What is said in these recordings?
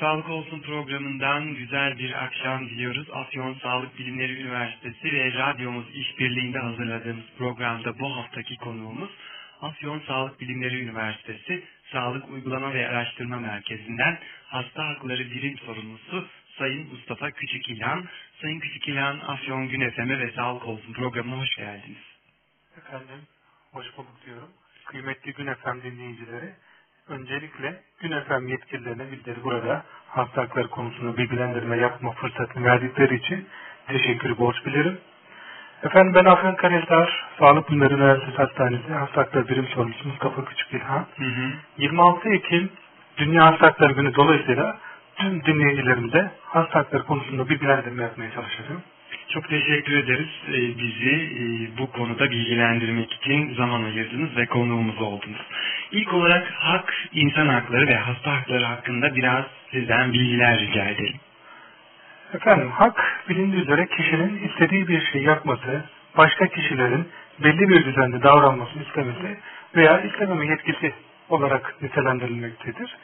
Sağlık Olsun programından güzel bir akşam diliyoruz. Afyon Sağlık Bilimleri Üniversitesi ve radyomuz işbirliğinde hazırladığımız programda bu haftaki konuğumuz Afyon Sağlık Bilimleri Üniversitesi Sağlık Uygulama ve Araştırma Merkezi'nden Hasta Hakları Birim Sorumlusu Sayın Mustafa Küçükilan. Sayın Küçükilan, Afyon Gün FM'e ve Sağlık Olsun programına hoş geldiniz. Efendim, hoş bulduk diyorum. Kıymetli Gün FM dinleyicileri, öncelikle Gün FM yetkililerine bizleri burada hastalıklar konusunda bilgilendirme yapma fırsatını verdikleri için teşekkür borç bilirim. Efendim ben Afyon Karahisar Sağlık Bilimleri Üniversitesi Hastanesi Hastalıklar Birim Sorumlusu Mustafa Küçük İlhan. Hı hı. 26 Ekim Dünya Hastalıklar Günü dolayısıyla tüm dinleyicilerimize hastalıklar konusunda bilgilendirme yapmaya çalışacağım. Çok teşekkür ederiz ee, bizi e, bu konuda bilgilendirmek için zaman ayırdınız ve konuğumuz oldunuz. İlk olarak hak, insan hakları ve hasta hakları hakkında biraz sizden bilgiler rica edelim. Efendim hak bilindiği üzere kişinin istediği bir şey yapması, başka kişilerin belli bir düzende davranmasını istemesi veya istememe yetkisi olarak nitelendirilmektedir.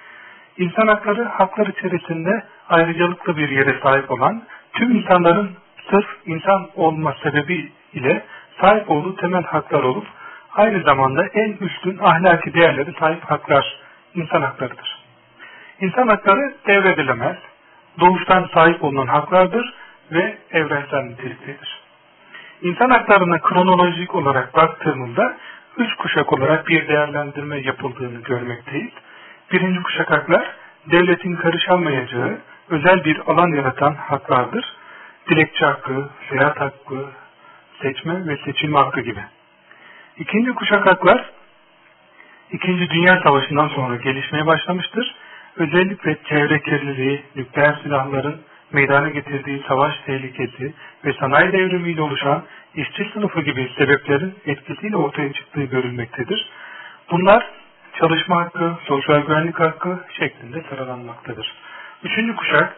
İnsan hakları haklar içerisinde ayrıcalıklı bir yere sahip olan tüm insanların sırf insan olma sebebi ile sahip olduğu temel haklar olup aynı zamanda en üstün ahlaki değerleri sahip haklar insan haklarıdır. İnsan hakları devredilemez, doğuştan sahip olunan haklardır ve evrensel niteliktedir. İnsan haklarına kronolojik olarak baktığımızda üç kuşak olarak bir değerlendirme yapıldığını görmekteyiz. Birinci kuşak haklar, devletin karışamayacağı özel bir alan yaratan haklardır. Dilekçe hakkı, seyahat hakkı, seçme ve seçilme hakkı gibi. İkinci kuşak haklar, İkinci Dünya Savaşı'ndan sonra gelişmeye başlamıştır. Özellikle çevre kirliliği, nükleer silahların meydana getirdiği savaş tehlikesi ve sanayi devrimiyle oluşan işçi sınıfı gibi sebeplerin etkisiyle ortaya çıktığı görülmektedir. Bunlar çalışma hakkı, sosyal güvenlik hakkı şeklinde sıralanmaktadır. Üçüncü kuşak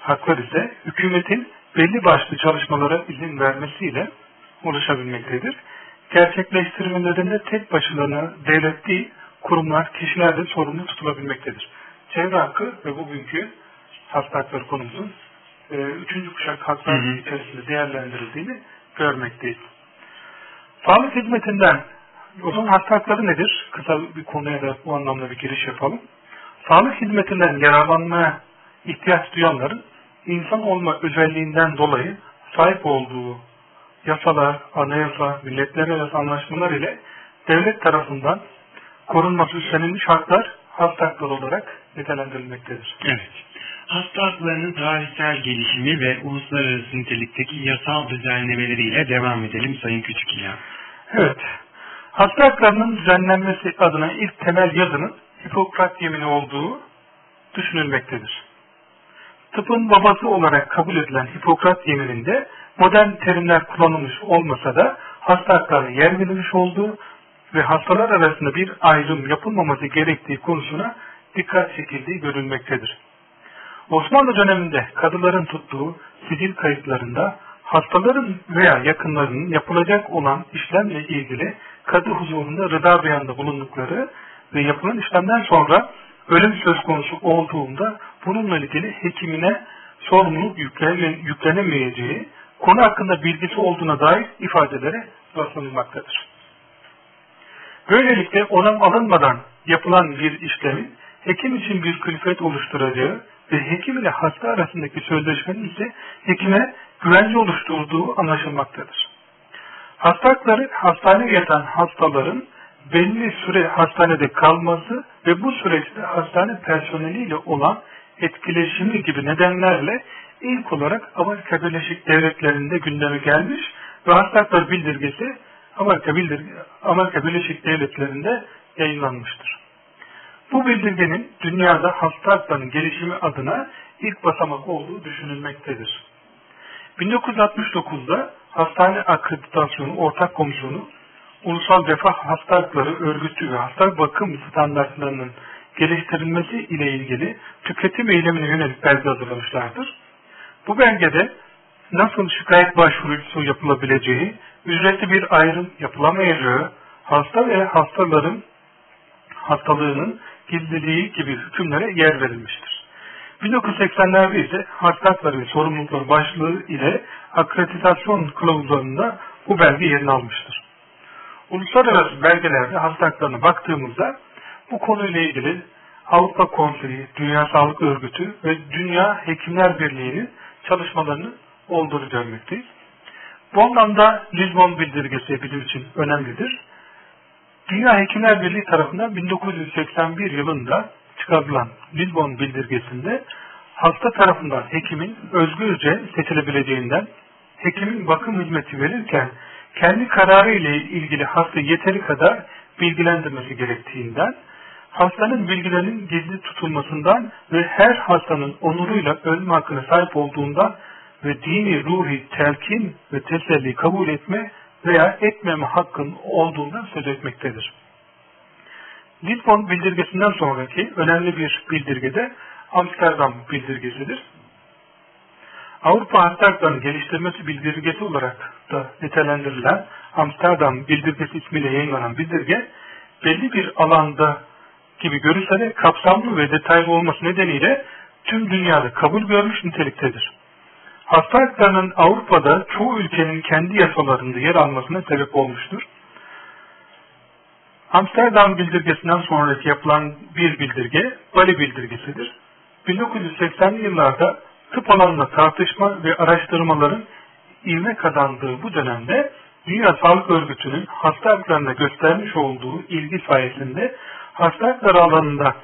haklar ise hükümetin belli başlı çalışmalara izin vermesiyle oluşabilmektedir. Gerçekleştirmelerinde tek başlarına devlet değil, kurumlar, kişiler de sorumlu tutulabilmektedir. Çevre hakkı ve bugünkü hasta hakları konumuzun e, üçüncü kuşak haklar içerisinde değerlendirildiğini görmekteyiz. Sağlık hizmetinden o zaman hasta hakları nedir? Kısa bir konuya da bu anlamda bir giriş yapalım. Sağlık hizmetinden yararlanmaya ihtiyaç duyanların insan olma özelliğinden dolayı sahip olduğu yasalar, anayasa, milletler arası anlaşmalar ile devlet tarafından korunması üstlenilmiş haklar hasta hakları olarak nitelendirilmektedir. Evet. Hasta haklarının tarihsel gelişimi ve uluslararası nitelikteki yasal düzenlemeleriyle devam edelim Sayın Küçükilya. Evet. Hasta haklarının düzenlenmesi adına ilk temel yazının Hipokrat yemini olduğu düşünülmektedir. Tıpın babası olarak kabul edilen Hipokrat yemininde modern terimler kullanılmış olmasa da hasta haklarına yer verilmiş olduğu ve hastalar arasında bir ayrım yapılmaması gerektiği konusuna dikkat çekildiği görülmektedir. Osmanlı döneminde kadıların tuttuğu sicil kayıtlarında hastaların veya yakınlarının yapılacak olan işlemle ilgili kadı huzurunda rıda beyanda bulundukları ve yapılan işlemden sonra ölüm söz konusu olduğunda bununla ilgili hekimine sorumluluk yüklenemeyeceği konu hakkında bilgisi olduğuna dair ifadelere rastlanılmaktadır. Böylelikle onam alınmadan yapılan bir işlemin hekim için bir külfet oluşturacağı ve hekim ile hasta arasındaki sözleşmenin ise hekime güvence oluşturduğu anlaşılmaktadır. Hastalıkları hastaneye yatan hastaların belli süre hastanede kalması ve bu süreçte hastane personeliyle olan etkileşimi gibi nedenlerle ilk olarak Amerika Birleşik Devletleri'nde gündeme gelmiş ve hastalıklar bildirgesi Amerika, Bildirge, Amerika Birleşik Devletleri'nde yayınlanmıştır. Bu bildirgenin dünyada hastalıkların gelişimi adına ilk basamak olduğu düşünülmektedir. 1969'da Hastane Akreditasyonu Ortak Komisyonu Ulusal Refah Hastalıkları Örgütü ve Hastalık Bakım Standartlarının geliştirilmesi ile ilgili tüketim eylemine yönelik belge hazırlamışlardır. Bu belgede nasıl şikayet başvurusu yapılabileceği, ücretli bir ayrım yapılamayacağı, hasta ve hastaların hastalığının gizliliği gibi hükümlere yer verilmiştir. 1980'lerde ise ve sorumlulukları başlığı ile akreditasyon kılavuzlarında bu belge yerini almıştır. Uluslararası belgelerde hasta haklarına baktığımızda bu konuyla ilgili Avrupa Konseyi, Dünya Sağlık Örgütü ve Dünya Hekimler Birliği'nin çalışmalarını olduğunu görmekteyiz. Bu anlamda Lisbon Bildirgesi bizim için önemlidir. Dünya Hekimler Birliği tarafından 1981 yılında çıkarılan Lisbon Bildirgesi'nde hasta tarafından hekimin özgürce seçilebileceğinden, hekimin bakım hizmeti verirken kendi kararı ile ilgili hasta yeteri kadar bilgilendirmesi gerektiğinden, hastanın bilgilerinin gizli tutulmasından ve her hastanın onuruyla ölüm hakkına sahip olduğundan ve dini ruhi telkin ve teselli kabul etme veya etmeme hakkın olduğundan söz etmektedir. Lisbon bildirgesinden sonraki önemli bir bildirge de Amsterdam bildirgesidir. Avrupa Haklarını Geliştirmesi Bildirgesi olarak da nitelendirilen Amsterdam Bildirgesi ismiyle yayınlanan bildirge belli bir alanda gibi görülse de kapsamlı ve detaylı olması nedeniyle tüm dünyada kabul görmüş niteliktedir. Hasta Avrupa'da çoğu ülkenin kendi yasalarında yer almasına sebep olmuştur. Amsterdam bildirgesinden sonraki yapılan bir bildirge Bali bildirgesidir. 1980'li yıllarda tıp alanında tartışma ve araştırmaların ivme kazandığı bu dönemde Dünya Sağlık Örgütü'nün hasta göstermiş olduğu ilgi sayesinde hasta hakları alanında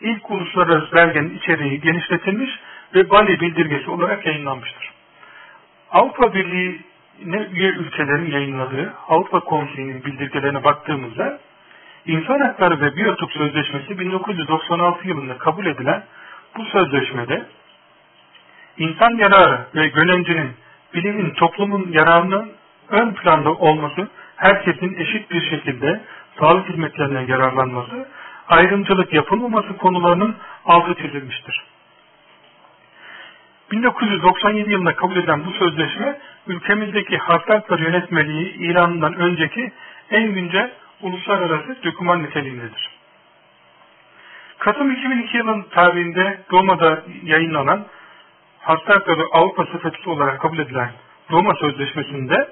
ilk uluslararası belgenin içeriği genişletilmiş ve Bali bildirgesi olarak yayınlanmıştır. Avrupa Birliği'ne üye ülkelerin yayınladığı Avrupa Konseyi'nin bildirgelerine baktığımızda İnsan Hakları ve Biyotuk Sözleşmesi 1996 yılında kabul edilen bu sözleşmede insan yararı ve gölencinin bilimin toplumun yararının ön planda olması, herkesin eşit bir şekilde sağlık hizmetlerinden yararlanması, ayrımcılık yapılmaması konularının altı çizilmiştir. 1997 yılında kabul edilen bu sözleşme ülkemizdeki hakları yönetmeliği ilanından önceki en güncel uluslararası doküman niteliğindedir. Kasım 2002 yılının tarihinde Roma'da yayınlanan hasta hakları Avrupa statüsü olarak kabul edilen Roma Sözleşmesi'nde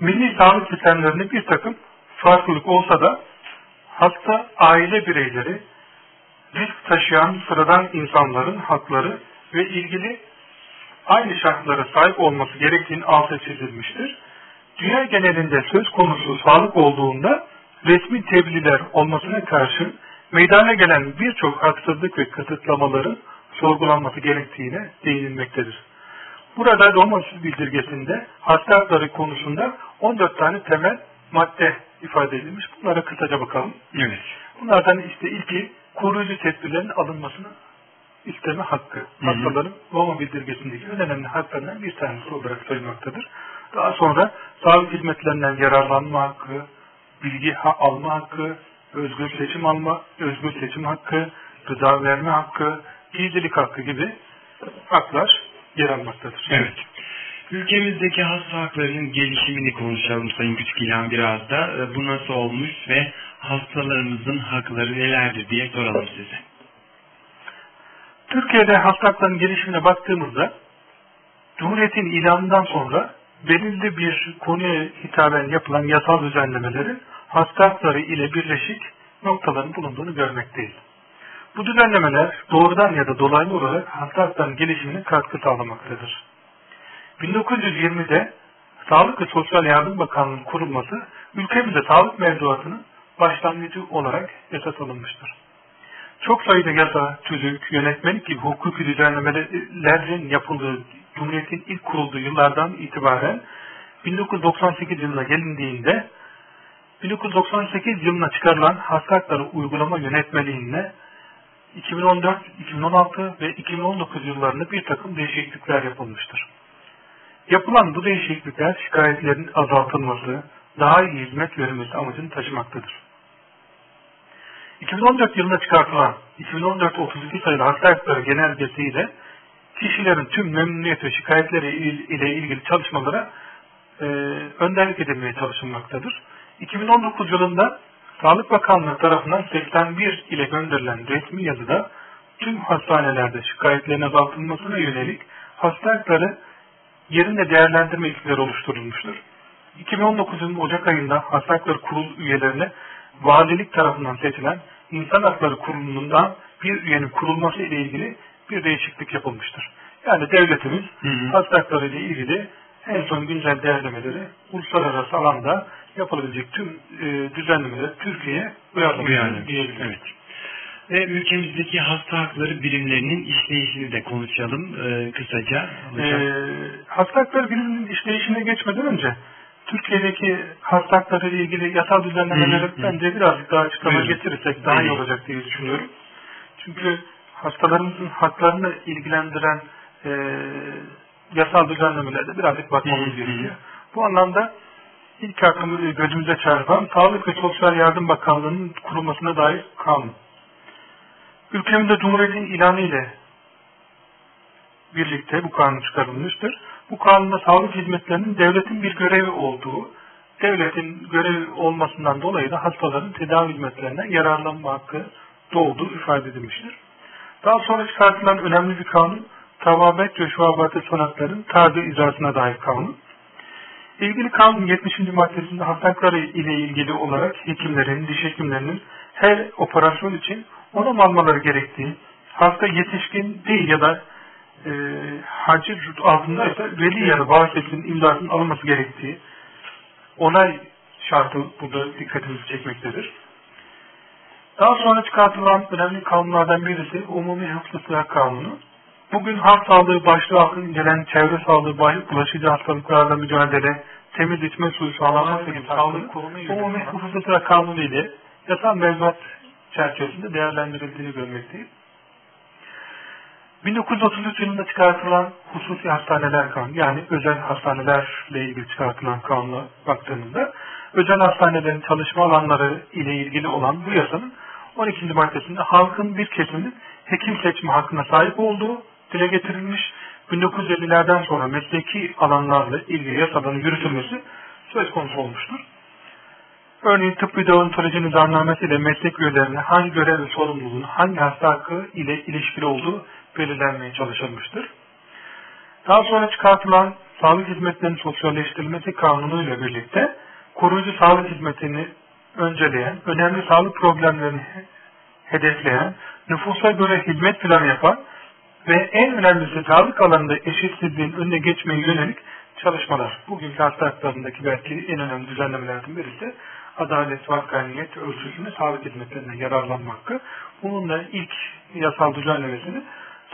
milli sağlık sistemlerinde bir takım farklılık olsa da hasta aile bireyleri, risk taşıyan sıradan insanların hakları ve ilgili aynı şartlara sahip olması gerektiğini altı çizilmiştir. Dünya genelinde söz konusu sağlık olduğunda resmi tebliğler olmasına karşın meydana gelen birçok haksızlık ve kısıtlamaların sorgulanması gerektiğine değinilmektedir. Burada Roma bildirgesinde hasta hakları konusunda 14 tane temel madde ifade edilmiş. Bunlara kısaca bakalım. Evet. Bunlardan işte ilki koruyucu tedbirlerin alınmasını isteme hakkı. Hı Hastaların Roma bildirgesindeki en önemli haklarından bir tanesi olarak sayılmaktadır. Daha sonra sağlık hizmetlerinden yararlanma hakkı, bilgi alma hakkı, özgür seçim alma, özgür seçim hakkı, gıda verme hakkı, giyicilik hakkı gibi haklar yer almaktadır. Evet. Ülkemizdeki hasta haklarının gelişimini konuşalım Sayın Küçük İlhan biraz da. E, bu nasıl olmuş ve hastalarımızın hakları nelerdir diye soralım size. Türkiye'de hasta haklarının gelişimine baktığımızda Cumhuriyet'in ilanından sonra belirli bir konuya hitaben yapılan yasal düzenlemelerin hasta hakları ile birleşik noktaların bulunduğunu görmekteyiz. Bu düzenlemeler doğrudan ya da dolaylı olarak hasta haklarının gelişimine katkı sağlamaktadır. 1920'de Sağlık ve Sosyal Yardım Bakanlığı'nın kurulması ülkemizde sağlık mevzuatının başlangıcı olarak esas alınmıştır. Çok sayıda yasa, tüzük, yönetmelik gibi hukuki düzenlemelerin yapıldığı Cumhuriyet'in ilk kurulduğu yıllardan itibaren 1998 yılına gelindiğinde 1998 yılına çıkarılan hasta hakları uygulama yönetmeliğine 2014, 2016 ve 2019 yıllarında bir takım değişiklikler yapılmıştır. Yapılan bu değişiklikler şikayetlerin azaltılması, daha iyi hizmet verilmesi amacını taşımaktadır. 2014 yılında çıkartılan 2014-32 sayılı hasta hakları genelgesiyle kişilerin tüm memnuniyet ve şikayetleri ile ilgili çalışmalara e, önderlik edilmeye çalışılmaktadır. 2019 yılında Sağlık Bakanlığı tarafından 81 ile gönderilen resmi yazıda tüm hastanelerde şikayetlerin azaltılmasına yönelik hasta yerinde değerlendirme ilkeleri oluşturulmuştur. 2019 yılının Ocak ayında Hasta Hakları Kurulu üyelerine valilik tarafından seçilen İnsan Hakları Kurulu'ndan bir üyenin kurulması ile ilgili bir değişiklik yapılmıştır. Yani devletimiz hı hı. hasta hakları ile ilgili en son güncel değerlemeleri uluslararası alanda yapılabilecek tüm e, düzenlemeleri Türkiye'ye uyarlamıştır diyebiliriz. Evet. Ve ülkemizdeki hasta hakları birimlerinin işleyişini de konuşalım e, kısaca. E, hasta hakları biriminin işleyişine geçmeden önce Türkiye'deki hasta hakları ile ilgili yasal düzenlemeleri bence birazcık daha açıklama Buyurun. getirirsek daha iyi olacak diye düşünüyorum. Çünkü hastalarımızın haklarını ilgilendiren e, yasal düzenlemelerde birazcık bakmamız gerekiyor. Bu anlamda ilk aklımı gözümüze çarpan Sağlık ve Sosyal Yardım Bakanlığı'nın kurulmasına dair kanun. Ülkemizde Cumhuriyet'in ilanı ile birlikte bu kanun çıkarılmıştır. Bu kanunda sağlık hizmetlerinin devletin bir görevi olduğu, devletin görevi olmasından dolayı da hastaların tedavi hizmetlerinden yararlanma hakkı doğduğu ifade edilmiştir. Daha sonra çıkartılan önemli bir kanun, Tavabet ve Şuabatı Sonatların tarzı icrasına dair kanun. İlgili kanun 70. maddesinde hastalıkları ile ilgili olarak hekimlerin, diş hekimlerinin her operasyon için onam almaları gerektiği, hasta yetişkin değil ya da e, hacir altındaysa veli ya da varisinin imzasının alınması gerektiği onay şartı burada dikkatimizi çekmektedir. Daha sonra çıkartılan önemli kanunlardan birisi Umumi Hıfzı Kanunu. Bugün halk sağlığı başlığı altında gelen çevre sağlığı, bulaşıcı hastalıklarla mücadele, temiz içme suyu sağlanması gibi sağlık umumi hıfzı kanunu ile yasal mevzuat çerçevesinde değerlendirildiğini görmekteyiz. 1933 yılında çıkartılan hususi hastaneler kanunu yani özel hastanelerle ilgili çıkartılan kanuna baktığımızda özel hastanelerin çalışma alanları ile ilgili olan bu yasanın 12. maddesinde halkın bir kesiminin hekim seçme hakkına sahip olduğu dile getirilmiş. 1950'lerden sonra mesleki alanlarla ilgili yasaların yürütülmesi söz konusu olmuştur. Örneğin tıbbi deontoloji nizamnamesi ile meslek üyelerine hangi görev ve sorumluluğun hangi hasta hakkı ile ilişkili olduğu belirlenmeye çalışılmıştır. Daha sonra çıkartılan sağlık hizmetlerinin sosyalleştirilmesi kanunu ile birlikte koruyucu sağlık hizmetini önceleyen, önemli sağlık problemlerini hedefleyen, nüfusa göre hizmet planı yapan ve en önemlisi sağlık alanında eşitsizliğin önüne geçmeye yönelik çalışmalar. Bugünkü hasta haklarındaki belki en önemli düzenlemelerden birisi adalet, hakkaniyet ölçüsünde sağlık hizmetlerinden yararlanma hakkı. Bununla ilk yasal düzenlemesini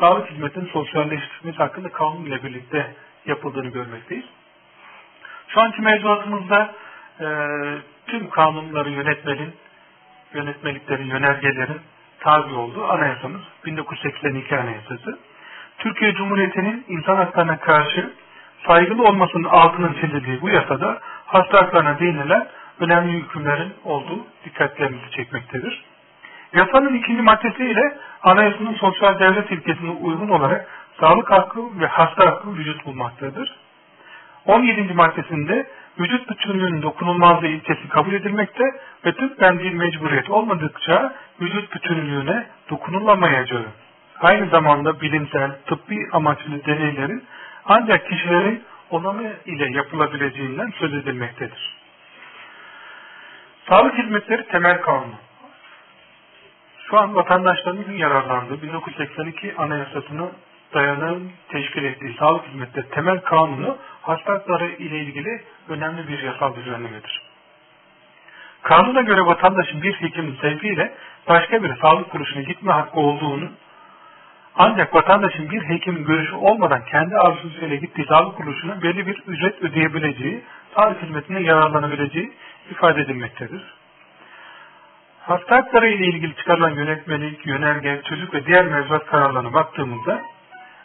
sağlık hizmetinin sosyalleştirilmesi hakkında kanun ile birlikte yapıldığını görmekteyiz. Şu anki mevzuatımızda e, tüm kanunları yönetmenin, yönetmeliklerin, yönergelerin tabi olduğu anayasamız 1982 Anayasası. Türkiye Cumhuriyeti'nin insan haklarına karşı saygılı olmasının altının çizildiği bu yasada hasta haklarına değinilen önemli hükümlerin olduğu dikkatlerimizi çekmektedir. Yasanın ikinci maddesiyle anayasanın sosyal devlet ilkesine uygun olarak sağlık hakkı ve hasta hakkı vücut bulmaktadır. 17. maddesinde vücut bütünlüğünün dokunulmazlığı ilkesi kabul edilmekte ve tıbben bir mecburiyet olmadıkça vücut bütünlüğüne dokunulamayacağı, aynı zamanda bilimsel, tıbbi amaçlı deneylerin ancak kişilerin onamı ile yapılabileceğinden söz edilmektedir. Sağlık hizmetleri temel kanunu. Şu an vatandaşların yararlandığı 1982 Anayasası'nı dayanan teşkil ettiği sağlık hizmetleri temel kanunu hastalıkları ile ilgili önemli bir yasal düzenlemedir. Kanuna göre vatandaşın bir hekimin sevgiyle başka bir sağlık kuruluşuna gitme hakkı olduğunu ancak vatandaşın bir hekimin görüşü olmadan kendi arzusuyla gittiği sağlık kuruluşuna belli bir ücret ödeyebileceği, sağlık hizmetinden yararlanabileceği ifade edilmektedir. Hasta hakları ile ilgili çıkarılan yönetmelik, yönerge, çocuk ve diğer mevzuat kararlarına baktığımızda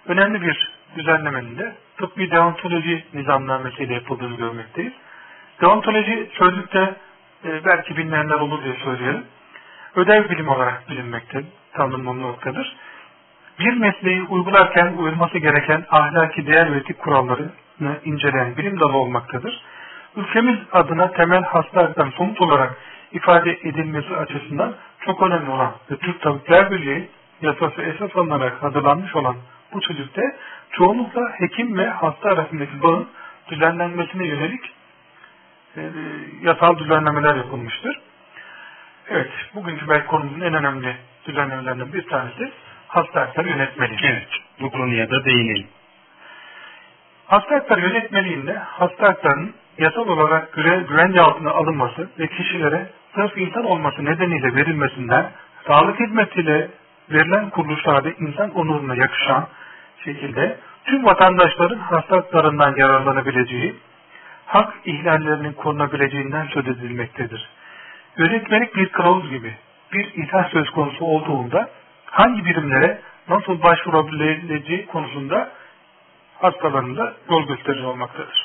önemli bir düzenlemenin de tıbbi deontoloji nizamnamesiyle yapıldığını görmekteyiz. Deontoloji sözlükte e, belki bilmeyenler olur diye söyleyelim. Ödev bilim olarak bilinmekte, tanımlanmaktadır. Bir mesleği uygularken uyulması gereken ahlaki değer ve etik kurallarını inceleyen bilim dalı olmaktadır. Ülkemiz adına temel hastalıktan somut olarak ifade edilmesi açısından çok önemli olan ve Türk Tabipler Birliği yasası esas alınarak hazırlanmış olan bu çocukta çoğunlukla hekim ve hasta arasındaki bağın düzenlenmesine yönelik e, yasal düzenlemeler yapılmıştır. Evet, bugünkü belki konumuzun en önemli düzenlemelerinden bir tanesi hasta hakları yönetmeliği. Evet, bu konuya da değinelim. Hasta hakları yönetmeliğinde hasta haklarının yasal olarak güve, güvence altına alınması ve kişilere sırf insan olması nedeniyle verilmesinden sağlık hizmetiyle verilen kuruluşlarda insan onuruna yakışan şekilde tüm vatandaşların hasta haklarından yararlanabileceği, hak ihlallerinin korunabileceğinden söz edilmektedir. Yönetmelik bir kılavuz gibi bir ithal söz konusu olduğunda hangi birimlere nasıl başvurabileceği konusunda hastalarında yol gösterici olmaktadır.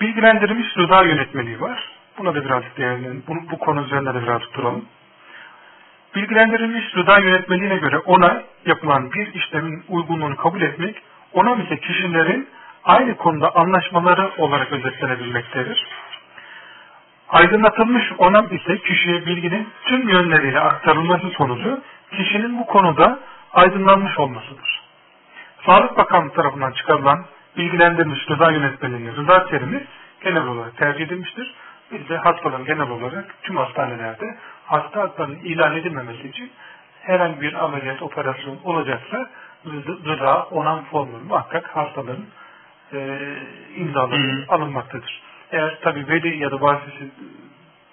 Bilgilendirilmiş rıza yönetmeliği var. Buna da birazcık değerlenelim. Bu, bu konu üzerinde de birazcık duralım. Bilgilendirilmiş rıza yönetmeliğine göre onay yapılan bir işlemin uygunluğunu kabul etmek, onam ise kişilerin aynı konuda anlaşmaları olarak özetlenebilmektedir. Aydınlatılmış onam ise kişiye bilginin tüm yönleriyle aktarılması sonucu kişinin bu konuda aydınlanmış olmasıdır. Sağlık Bakanlığı tarafından çıkarılan bilgilendirilmiş rıza yönetmeliğinin rıza terimi genel olarak tercih edilmiştir. Biz de hastaların genel olarak tüm hastanelerde hasta haklarının ilan edilmemesi için herhangi bir ameliyat, operasyon olacaksa rıza, onam formülü muhakkak hastaların e, imzaları alınmaktadır. Eğer tabi veli ya da vasisi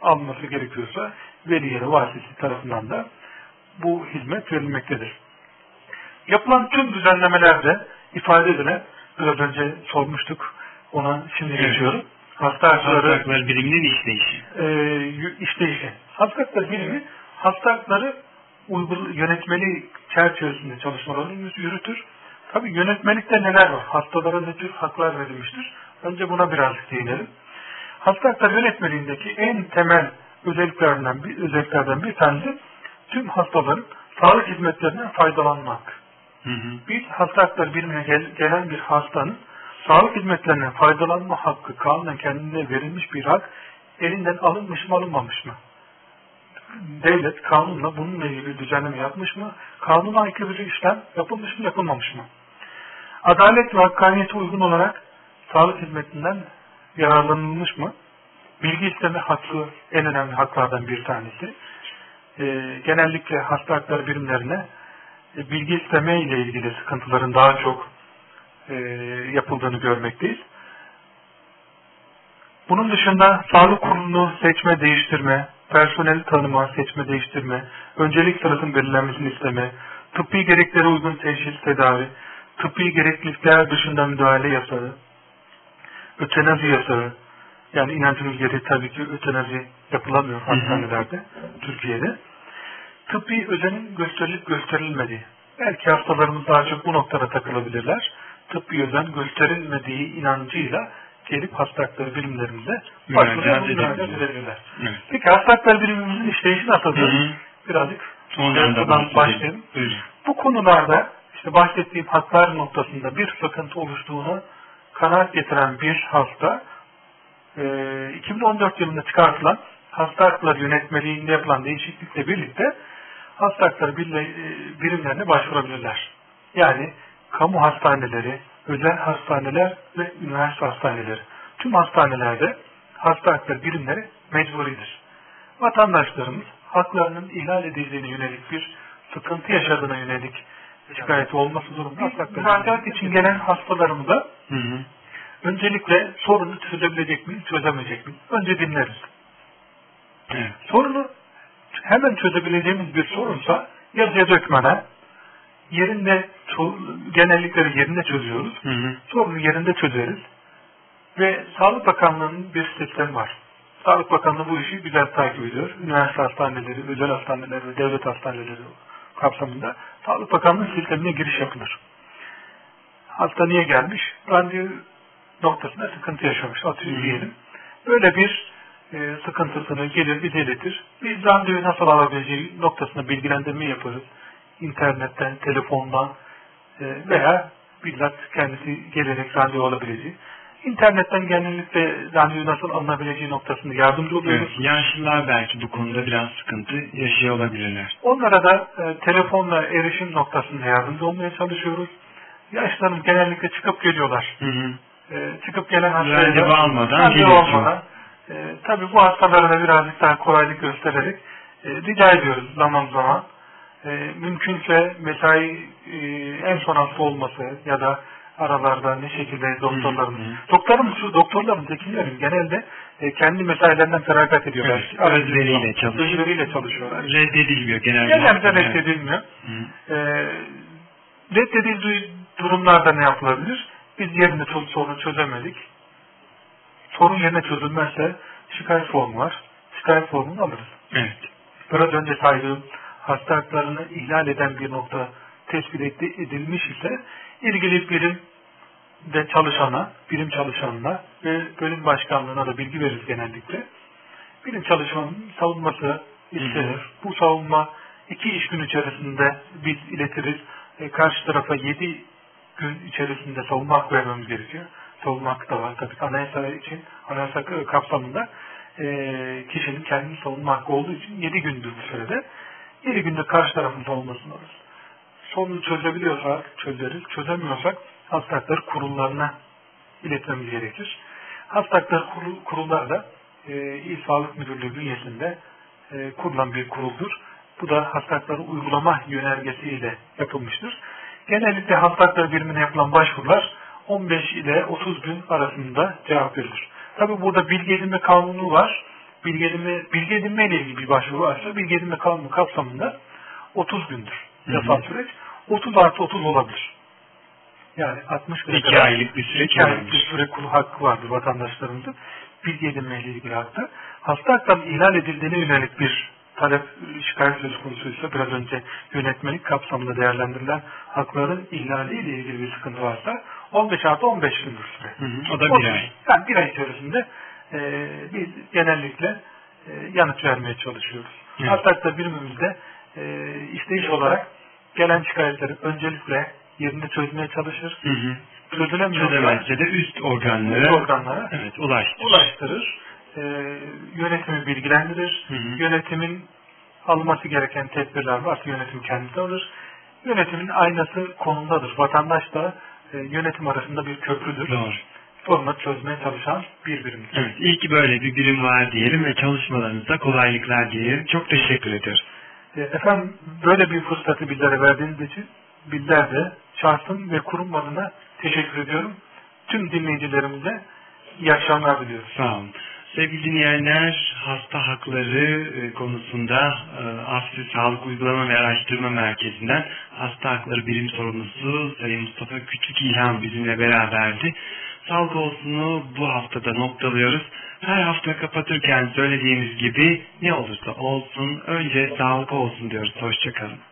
alınması gerekiyorsa veli ya da vasisi tarafından da bu hizmet verilmektedir. Yapılan tüm düzenlemelerde ifade edilen biraz önce sormuştuk ona şimdi evet. geçiyorum. Hasta hakları, hakları biriminin işleyişi. E, işleyişi. Hasta hakları birimi hasta hakları uygul yönetmeli çerçevesinde çalışmalarını yürütür. Tabi yönetmelikte neler var? Hastalara ne tür haklar verilmiştir? Önce buna birazcık değinelim. Hasta hakları yönetmeliğindeki en temel özelliklerden bir, özelliklerden bir tanesi tüm hastaların sağlık hizmetlerinden faydalanmak. Hı hı. Bir hasta hakları birimine gel, gelen bir hastanın sağlık hizmetlerinden faydalanma hakkı kanunen kendine verilmiş bir hak elinden alınmış mı alınmamış mı? Devlet kanunla bununla ilgili düzenleme yapmış mı? Kanuna aykırı bir işlem yapılmış mı yapılmamış mı? Adalet ve hakkaniyete uygun olarak sağlık hizmetinden yararlanılmış mı? Bilgi isteme hakkı en önemli haklardan bir tanesi. E, genellikle hasta hakları birimlerine bilgi isteme ile ilgili sıkıntıların daha çok e, yapıldığını görmekteyiz. Bunun dışında sağlık kurulunu seçme, değiştirme, personel tanıma, seçme, değiştirme, öncelik sırasının belirlenmesini isteme, tıbbi gereklere uygun teşhis, tedavi, tıbbi gereklilikler dışında müdahale yasağı, ötenazi yasağı, yani inancımız gereği tabii ki ötenazi yapılamıyor hastanelerde, Türkiye'de. Tıbbi özenin gösterilip gösterilmediği. Belki hastalarımız daha çok bu noktada takılabilirler. Tıbbi özen gösterilmediği inancıyla gelip hastalıkları bilimlerimize başvurabilirler. Evet. Peki hastalıkları bilimimizin işleyişi nasıldır? Birazcık ondan başlayalım. Bu konularda işte bahsettiğim haklar noktasında bir sıkıntı oluştuğunu kanaat getiren bir hasta 2014 yılında çıkartılan hasta hakları yönetmeliğinde yapılan değişiklikle birlikte hasta hakları birimlerine başvurabilirler. Yani kamu hastaneleri, özel hastaneler ve üniversite hastaneleri. Tüm hastanelerde hasta hakları birimleri mecburidir. Vatandaşlarımız haklarının ihlal edildiğine yönelik bir sıkıntı yaşadığına yönelik şikayeti olması durumunda hasta hakları için gelen hastalarımıza hı hı. öncelikle sorunu çözebilecek mi, çözemeyecek mi? Önce dinleriz. Evet. Sorunu hemen çözebileceğimiz bir sorunsa yazıya dökmene, yerinde genellikleri yerinde çözüyoruz. Hı hı. Sorunu yerinde çözeriz. Ve Sağlık Bakanlığı'nın bir sistemi var. Sağlık Bakanlığı bu işi güzel takip ediyor. Üniversite hastaneleri, özel hastaneleri ve devlet hastaneleri kapsamında Sağlık Bakanlığı sistemine giriş yapılır. Hasta niye gelmiş? Randevu noktasında sıkıntı yaşamış. Atıyor diyelim. Böyle bir e, sıkıntısını gelir bir iletir. Biz randevu nasıl alabileceği noktasında bilgilendirme yaparız internetten, telefondan e, veya bizzat kendisi gelerek randevu alabileceği. İnternetten genellikle randevu nasıl alınabileceği noktasında yardımcı oluyoruz. Evet, yaşlılar belki bu konuda biraz sıkıntı yaşıyor olabilirler. Onlara da e, telefonla erişim noktasında yardımcı olmaya çalışıyoruz. Yaşlılarımız genellikle çıkıp geliyorlar. Hı hı. E, çıkıp gelen Randevu hastalara almadan randevu almadan, e, tabii bu hastalara da birazcık daha kolaylık göstererek e, rica ediyoruz zaman zaman. E, mümkünse mesai e, en son hafta olması ya da aralarda ne şekilde doktorlarımız. Şu doktorlarımız, hekimlerimiz genelde e, kendi mesailerinden feragat ediyorlar. Evet, özveriyle çalışıyor. Özveriyle çalışıyorlar. Reddedilmiyor genelde. Genelde reddedilmiyor. Hı. E, reddedildiği durumlarda ne yapılabilir? Biz yerine ço- sorunu çözemedik. Sorun yerine çözülmezse şikayet formu var. Şikayet formunu alırız. Evet. Biraz önce saydığım hasta haklarını ihlal eden bir nokta tespit edilmiş ise ilgili birim de çalışana, birim çalışanına ve bölüm başkanlığına da bilgi veririz genellikle. Birim çalışmanın savunması istenir. Bu savunma iki iş gün içerisinde biz iletiriz. E, karşı tarafa yedi gün içerisinde savunma hakkı vermemiz gerekiyor. Savunma hakkı da var tabii anayasa için, anayasa kapsamında e, kişinin kendini savunma hakkı olduğu için 7 gündür bu sürede. 7 günde karşı tarafın savunmasını alırız. Sorunu çözebiliyorsak çözeriz, çözemiyorsak hasta hakları kurullarına iletmemiz gerekir. Hasta hakları kurul, kurullar da e, İl Sağlık Müdürlüğü bünyesinde e, kurulan bir kuruldur. Bu da hasta hakları uygulama yönergesiyle yapılmıştır. Genellikle hasta hakları birimine yapılan başvurular 15 ile 30 gün arasında cevap verilir. Tabi burada bilgi edinme kanunu var. Bilgi edinme, bilgi edinme ile ilgili bir başvuru varsa bilgi edinme kanunu kapsamında 30 gündür yasal süreç. 30 artı 30 olabilir. Yani 60 güne kadar aylık bir süreç iki aylık bir süre kulu hakkı vardır vatandaşlarımızın. Bilgi edinme ile ilgili hakkı. Hasta haklarının ihlal edildiğine yönelik bir talep şikayet söz konusuysa biraz önce yönetmelik kapsamında değerlendirilen hakların ihlali ile ilgili bir sıkıntı varsa 15 artı 15 gündür süre. Hı hı. O da bir ay. Yani bir ay içerisinde e, biz genellikle e, yanıt vermeye çalışıyoruz. Evet. Hatta da birimimizde e, işleyiş olarak gelen şikayetleri öncelikle yerinde çözmeye çalışır. Hı Çözemezse de üst organlara, üst organlara evet, ulaştır. ulaştırır. E, yönetimi bilgilendirir. Hı hı. Yönetimin alması gereken tedbirler varsa yönetim kendisi alır. Yönetimin aynası konumdadır. Vatandaş da e, yönetim arasında bir köprüdür. Doğru. Sorunu çözmeye çalışan bir birimdir. Evet, iyi ki böyle bir birim var diyelim ve çalışmalarınızda kolaylıklar diyelim. Çok teşekkür ediyoruz. E, Efendim böyle bir fırsatı bizlere verdiğiniz için bizler de şahsım ve kurum adına teşekkür ediyorum. Tüm dinleyicilerimize iyi akşamlar diliyoruz. Sağ olun. Sevgili dinleyenler, hasta hakları e, konusunda e, Asli Sağlık Uygulama ve Araştırma Merkezi'nden hasta hakları birim sorumlusu Sayın Mustafa Küçük İlhan bizimle beraberdi. Sağlık olsunu bu haftada noktalıyoruz. Her hafta kapatırken söylediğimiz gibi ne olursa olsun önce sağlık olsun diyoruz. Hoşçakalın.